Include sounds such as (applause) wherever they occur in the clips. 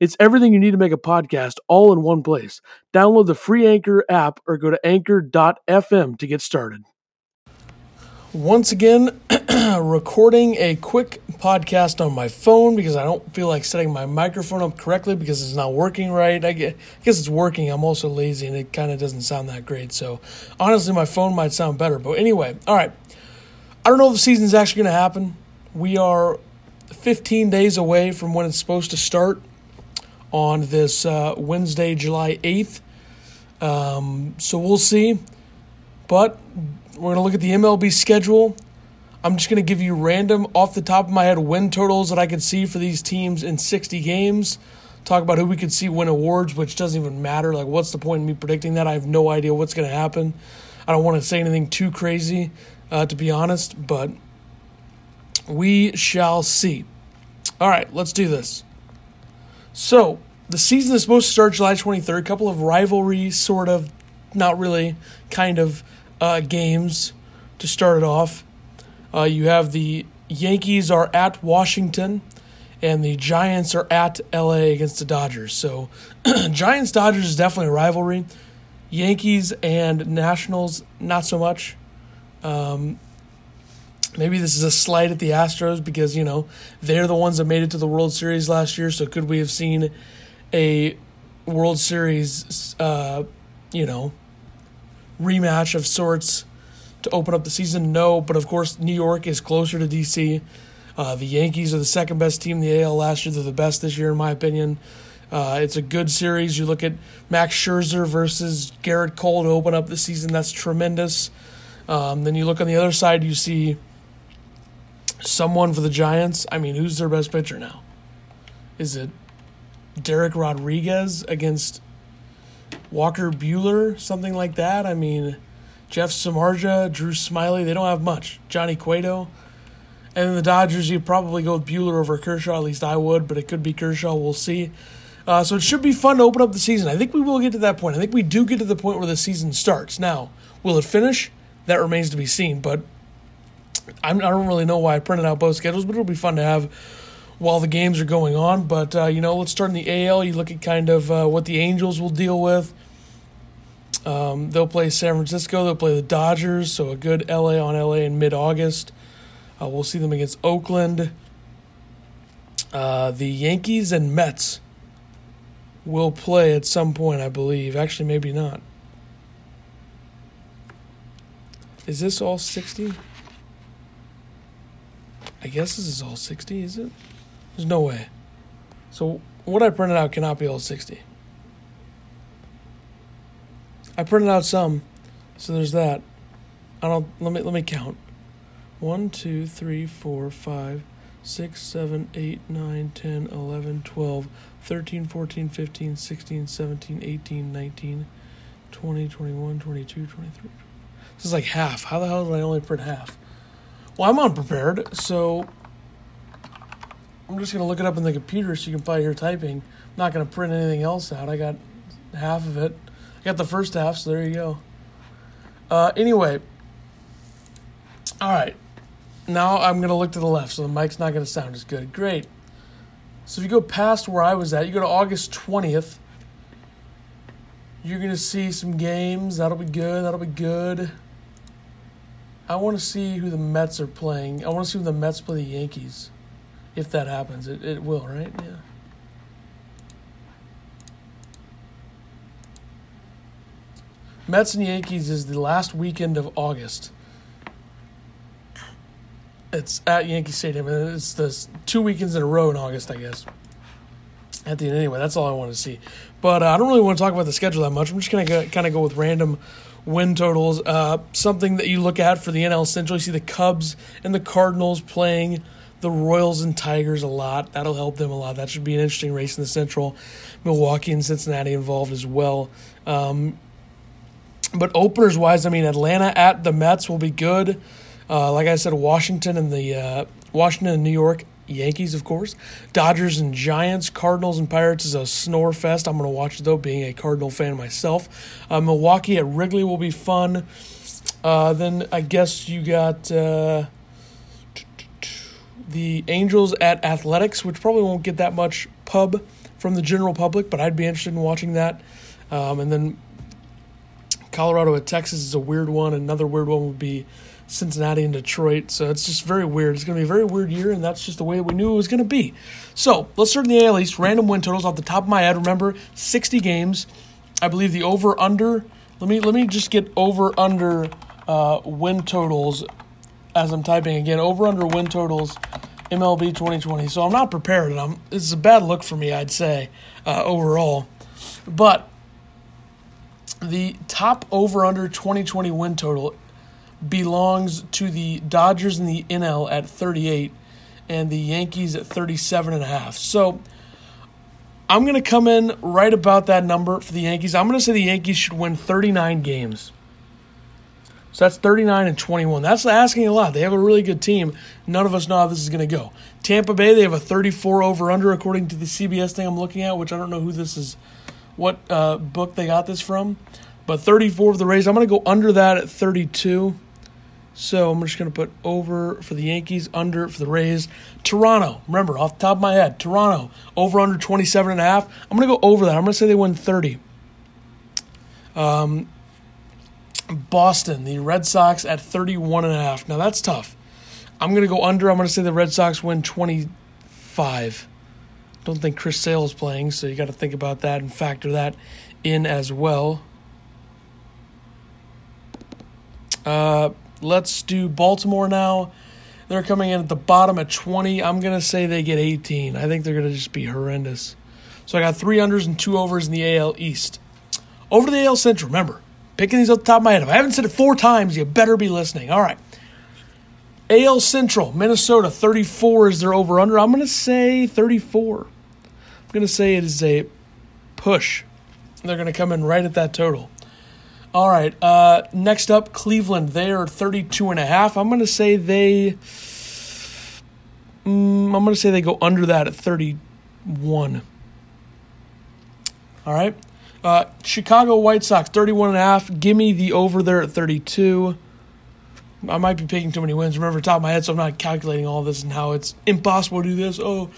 It's everything you need to make a podcast all in one place. Download the free Anchor app or go to anchor.fm to get started. Once again, (clears throat) recording a quick podcast on my phone because I don't feel like setting my microphone up correctly because it's not working right. I guess it's working. I'm also lazy and it kind of doesn't sound that great. So, honestly, my phone might sound better. But anyway, all right. I don't know if the season's actually going to happen. We are 15 days away from when it's supposed to start on this uh, Wednesday, July 8th. Um, so we'll see. But we're going to look at the MLB schedule. I'm just going to give you random, off the top of my head, win totals that I could see for these teams in 60 games. Talk about who we could see win awards, which doesn't even matter. Like, what's the point in me predicting that? I have no idea what's going to happen. I don't want to say anything too crazy, uh, to be honest, but we shall see. All right, let's do this. So, the season is supposed to start July 23rd. A couple of rivalry, sort of, not really, kind of uh, games to start it off. Uh, you have the Yankees are at Washington, and the Giants are at LA against the Dodgers. So, (clears throat) Giants Dodgers is definitely a rivalry. Yankees and Nationals, not so much. Um, maybe this is a slight at the Astros because, you know, they're the ones that made it to the World Series last year. So could we have seen a World Series, uh, you know, rematch of sorts to open up the season? No, but of course, New York is closer to DC. Uh, the Yankees are the second best team in the AL last year. They're the best this year, in my opinion. Uh, it's a good series. You look at Max Scherzer versus Gerrit Cole to open up the season. That's tremendous. Um, then you look on the other side, you see someone for the Giants. I mean, who's their best pitcher now? Is it Dereck Rodriguez against Walker Buehler, something like that? I mean, Jeff Samardzija, Drew Smyly, they don't have much. Johnny Cueto. And then the Dodgers, you probably go with Buehler over Kershaw. At least I would, but it could be Kershaw. We'll see. Uh, so it should be fun to open up the season. I think we will get to that point. I think we do get to the point where the season starts. Now, will it finish? That remains to be seen. But I'm, I do not really know why I printed out both schedules, but it'll be fun to have while the games are going on. But, uh, you know, let's start in the AL. You look at kind of uh, what the Angels will deal with. Um, they'll play San Francisco. They'll play the Dodgers. So a good LA on LA in mid August. Uh, we'll see them against Oakland. Uh, the Yankees and Mets will play at some point, I believe. Actually, maybe not. Is this all 60? I guess this is all 60, is it? There's no way. So what I printed out cannot be all 60. I printed out some, so there's that. I don't let me let me count. 1 2 3 4 5 6 7 8 9 10 11 12 13 14 15 16 17 18 19 20 21 22 23 This is like half. How the hell did I only print half? Well, I'm unprepared, so I'm just going to look it up in the computer so you can probably hear typing. I'm not going to print anything else out. I got half of it. I got the first half, so there you go. Uh, anyway, all right. Now I'm going to look to the left, so the mic's not going to sound as good. Great. So if you go past where I was at, you go to August 20th. You're going to see some games. That'll be good. That'll be good. I want to see who the Mets are playing. I want to see who the Mets play the Yankees. If that happens, it, it will, right? Yeah. Mets and Yankees is the last weekend of August. It's at Yankee Stadium, and it's the two weekends in a row in August, I guess. At the end, anyway, that's all I want to see. But uh, I don't really want to talk about the schedule that much. I'm just gonna kind of go with random win totals. Uh, something that you look at for the NL Central, you see the Cubs and the Cardinals playing the Royals and Tigers a lot. That'll help them a lot. That should be an interesting race in the Central. Milwaukee and Cincinnati involved as well. Um, But openers wise, I mean, Atlanta at the Mets will be good. Uh, like I said, Washington and the uh, Washington and New York Yankees, of course. Dodgers and Giants, Cardinals and Pirates is a snore fest. I'm going to watch it though, being a Cardinal fan myself. Uh, Milwaukee at Wrigley will be fun. Uh, then I guess you got uh, the Angels at Athletics, which probably won't get that much pub from the general public, but I'd be interested in watching that. Um, and then Colorado at Texas is a weird one. Another weird one would be Cincinnati and Detroit. So it's just very weird. It's going to be a very weird year, and that's just the way we knew it was going to be. So let's start in the AL East. Random win totals off the top of my head. Remember, 60 games. I believe the over under. Let me let me just get over under uh, win totals as I'm typing again. Over under win totals MLB 2020. So I'm not prepared, and I'm this is a bad look for me, I'd say uh, overall. But the top over under 2020 win total belongs to the Dodgers in the NL at 38 and the Yankees at 37 and a half. So I'm going to come in right about that number for the Yankees. I'm going to say the Yankees should win 39 games. So that's 39 and 21. That's asking a lot. They have a really good team. None of us know how this is going to go. Tampa Bay, they have a 34 over under according to the CBS thing I'm looking at, which I don't know who this is, what uh, book they got this from. But 34 for the Rays. I'm going to go under that at 32. So I'm just going to put over for the Yankees, under for the Rays. Toronto, remember, off the top of my head, Toronto, over under 27 and a half. I'm going to go over that. I'm going to say they win 30. Um, Boston, the Red Sox at 31 and a half. Now that's tough. I'm going to go under. I'm going to say the Red Sox win 25. Don't think Chris Sale is playing, so you got to think about that and factor that in as well. Uh, Let's do Baltimore now. They're coming in at the bottom at 20. I'm going to say they get 18. I think they're going to just be horrendous. So I got three unders and two overs in the AL East. Over to the AL Central. Remember, picking these off the top of my head. If I haven't said it four times, you better be listening. All right. AL Central, Minnesota, 34 is their over under. I'm going to say 34. I'm going to say it is a push. They're going to come in right at that total. All right. Uh, next up, Cleveland. They are 32 and a half. I'm going to say they. Mm, I'm going to say they go under that at 31. All right. Uh, Chicago White Sox, 31 and a half. Give me the over there at 32. I might be picking too many wins. Remember, top of my head, so I'm not calculating all this and how it's impossible to do this. Oh,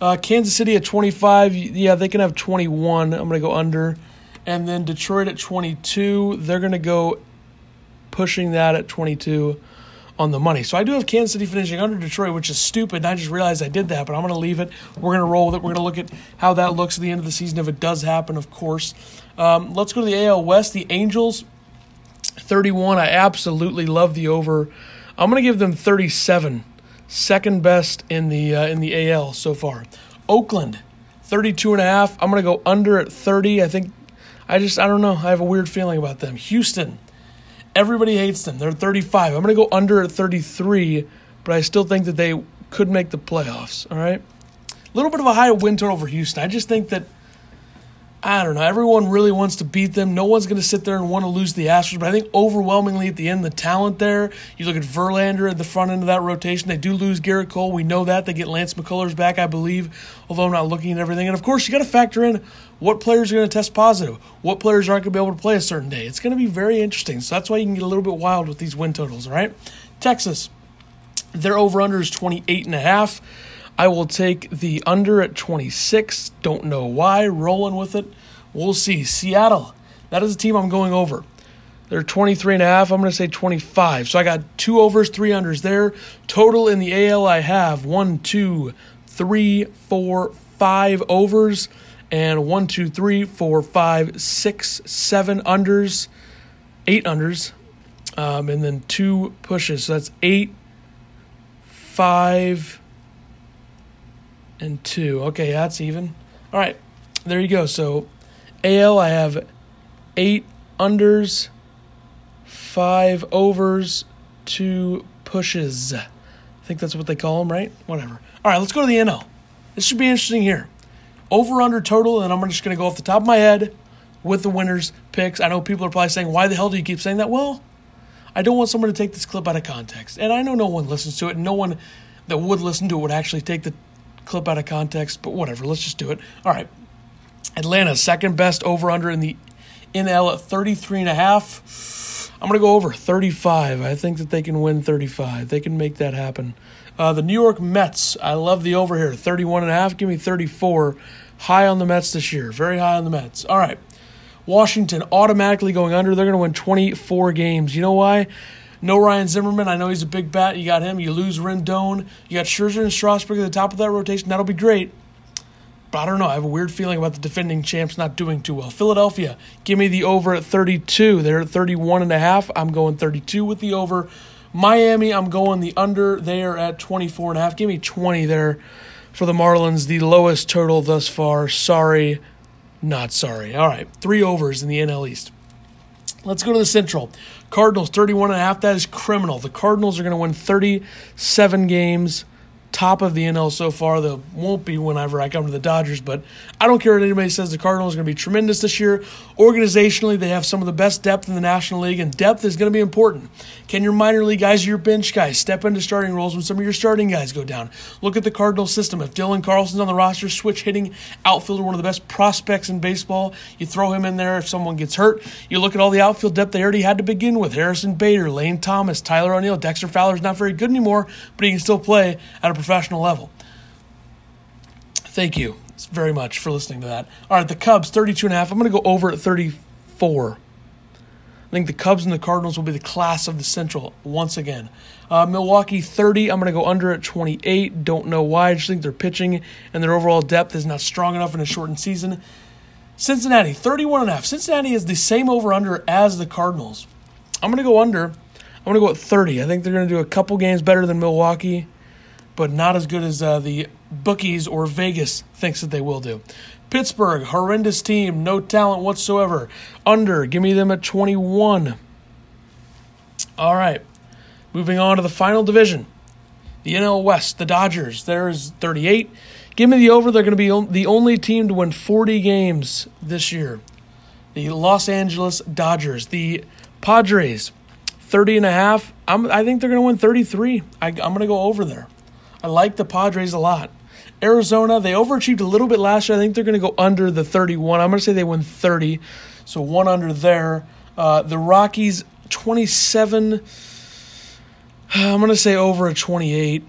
uh, Kansas City at 25. Yeah, they can have 21. I'm going to go under. And then Detroit at 22, they're going to go pushing that at 22 on the money. So I do have Kansas City finishing under Detroit, which is stupid. And I just realized I did that, but I'm going to leave it. We're going to roll with it. We're going to look at how that looks at the end of the season if it does happen, of course. Um, let's go to the AL West. The Angels, 31. I absolutely love the over. I'm going to give them 37, second best in the uh, in the AL so far. Oakland, 32 and a half. I'm going to go under at 30. I think I just, I don't know. I have a weird feeling about them. Houston, everybody hates them. They're 35. I'm going to go under at 33, but I still think that they could make the playoffs. All right. A little bit of a high win total for Houston. I just think that I don't know. Everyone really wants to beat them. No one's going to sit there and want to lose the Astros. But I think overwhelmingly at the end, the talent there. You look at Verlander at the front end of that rotation. They do lose Gerrit Cole. We know that. They get Lance McCullers back, I believe, although I'm not looking at everything. And of course, you got to factor in what players are going to test positive, what players aren't going to be able to play a certain day. It's going to be very interesting. So that's why you can get a little bit wild with these win totals, all right? Texas, their over under is 28 and a half. I will take the under at 26. Don't know why. Rolling with it. We'll see. Seattle. That is a team I'm going over. They're 23 and a half. I'm going to say 25. So I got two overs, three unders there. Total in the AL, I have one, two, three, four, five overs, and one, two, three, four, five, six, seven unders, eight unders, um, and then two pushes. So that's eight, five, and two. Okay, that's even. All right, there you go. So AL, I have eight unders, five overs, two pushes. I think that's what they call them, right? Whatever. All right, let's go to the NL. This should be interesting here. Over under total, and I'm just going to go off the top of my head, with the winners picks. I know people are probably saying, "Why the hell do you keep saying that?" Well, I don't want someone to take this clip out of context, and I know no one listens to it. And no one that would listen to it would actually take the clip out of context. But whatever, let's just do it. All right, Atlanta second best over under in the NL at 33 and a half. I'm going to go over 35. I think that they can win 35. They can make that happen. Uh, the New York Mets, I love the over here, 31 and a half. Give me 34. High on the Mets this year. Very high on the Mets. All right. Washington automatically going under. They're going to win 24 games. You know why? No Ryan Zimmerman. I know he's a big bat. You got him. You lose Rendon. You got Scherzer and Strasburg at the top of that rotation. That'll be great. But I don't know. I have a weird feeling about the defending champs not doing too well. Philadelphia, give me the over at 32. They're at 31 and a half. I'm going 32 with the over. Miami, I'm going the under. They are at 24 and a half. Give me 20 there for the Marlins, the lowest total thus far. Sorry, not sorry. All right, three overs in the NL East. Let's go to the Central. Cardinals 31 and a half. That is criminal. The Cardinals are going to win 37 games top of the NL so far. They won't be whenever I come to the Dodgers, but I don't care what anybody says. The Cardinals are going to be tremendous this year. Organizationally, they have some of the best depth in the National League, and depth is going to be important. Can your minor league guys, or your bench guys, step into starting roles when some of your starting guys go down? Look at the Cardinals system. If Dylan Carlson's on the roster, switch hitting outfielder, one of the best prospects in baseball, you throw him in there if someone gets hurt. You look at all the outfield depth they already had to begin with Harrison Bader, Lane Thomas, Tyler O'Neill. Dexter Fowler's not very good anymore, but he can still play at a professional level. Thank you very much for listening to that. All right, the Cubs, 32 and a half. I'm going to go over at 34. I think the Cubs and the Cardinals will be the class of the Central once again. Uh, Milwaukee, 30. I'm going to go under at 28. Don't know why. I just think their pitching and their overall depth is not strong enough in a shortened season. Cincinnati, 31 and a half. Cincinnati is the same over under as the Cardinals. I'm going to go under. I'm going to go at 30. I think they're going to do a couple games better than Milwaukee but not as good as uh, the bookies or Vegas thinks that they will do. Pittsburgh, horrendous team, no talent whatsoever. Under, give me them at 21. All right, moving on to the final division. The NL West, the Dodgers, there's 38. Give me the over. They're going to be the only team to win 40 games this year. The Los Angeles Dodgers, the Padres, 30 and a half. I'm, I think they're going to win 33. I, I'm going to go over there. I like the Padres a lot. Arizona, they overachieved a little bit last year. I think they're going to go under the 31. I'm going to say they win 30, so one under there. Uh, the Rockies, 27. (sighs) I'm going to say over at 28.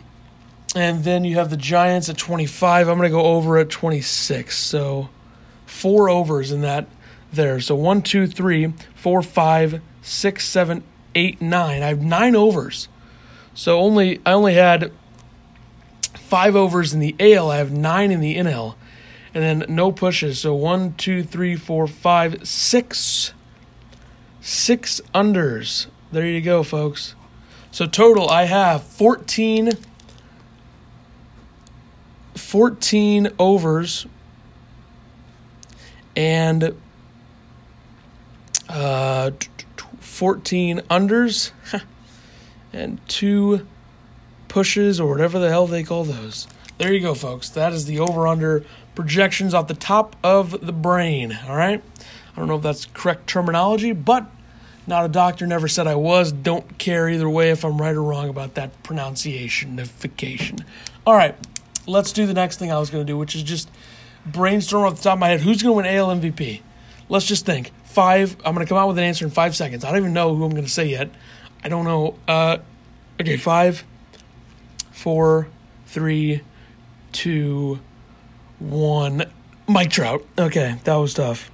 And then you have the Giants at 25. I'm going to go over at 26. So four overs in that there. So one, two, three, four, five, six, seven, eight, nine. I have nine overs. So only I only had five overs in the AL. I have nine in the NL. And then no pushes. So one, two, three, four, five, six. Six unders. There you go, folks. So total, I have 14, 14 overs and uh, 14 unders (laughs) and two pushes or whatever the hell they call those. There you go, folks. That is the over under projections off the top of the brain. All right. I don't know if that's correct terminology, but not a doctor, never said I was. Don't care either way if I'm right or wrong about that pronunciationification. All right, let's do the next thing I was going to do, which is just brainstorm off the top of my head who's going to win AL MVP. Let's just think. Five. I'm going to come out with an answer in five seconds. I don't even know who I'm going to say yet. I don't know. Uh, okay, five, four, three, two, one. Mike Trout. Okay, that was tough.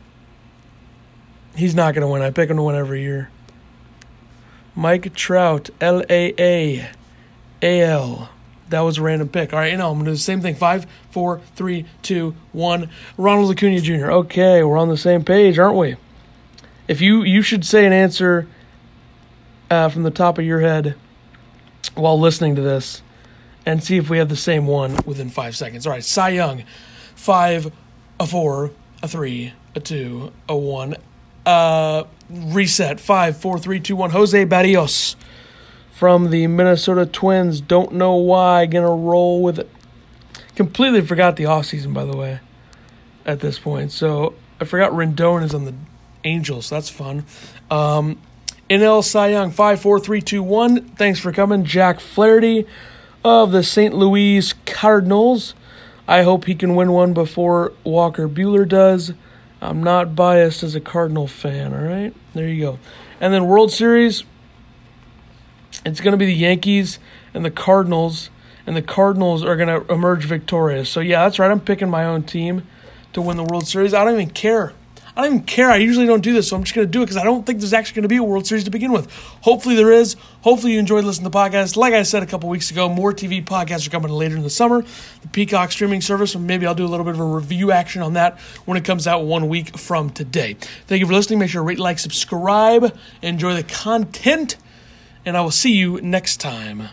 He's not going to win. I pick him to win every year. Mike Trout, L A A A L. That was a random pick. All right, you know, I'm going to do the same thing. Five, four, three, two, one. Ronald Acuna Jr. Okay, we're on the same page, aren't we? If you you should say an answer uh, from the top of your head while listening to this, and see if we have the same one within five seconds. All right, Cy Young, five, a four, a three, a two, a one. Uh, reset five, four, three, two, one. Jose Berrios from the Minnesota Twins. Don't know why. Gonna roll with it. Completely forgot the offseason, by the way, at this point. So I forgot Rendon is on the Angels. That's fun. Um, NL Cy Young five four three two one. Thanks for coming, Jack Flaherty of the St. Louis Cardinals. I hope he can win one before Walker Buehler does. I'm not biased as a Cardinal fan. All right, there you go. And then World Series. It's going to be the Yankees and the Cardinals, and the Cardinals are going to emerge victorious. So yeah, that's right. I'm picking my own team to win the World Series. I don't even care I don't even care. I usually don't do this, so I'm just going to do it because I don't think there's actually going to be a World Series to begin with. Hopefully there is. Hopefully you enjoyed listening to the podcast. Like I said a couple weeks ago, more TV podcasts are coming later in the summer. The Peacock streaming service, and maybe I'll do a little bit of a review action on that when it comes out one week from today. Thank you for listening. Make sure to rate, like, subscribe, enjoy the content, and I will see you next time.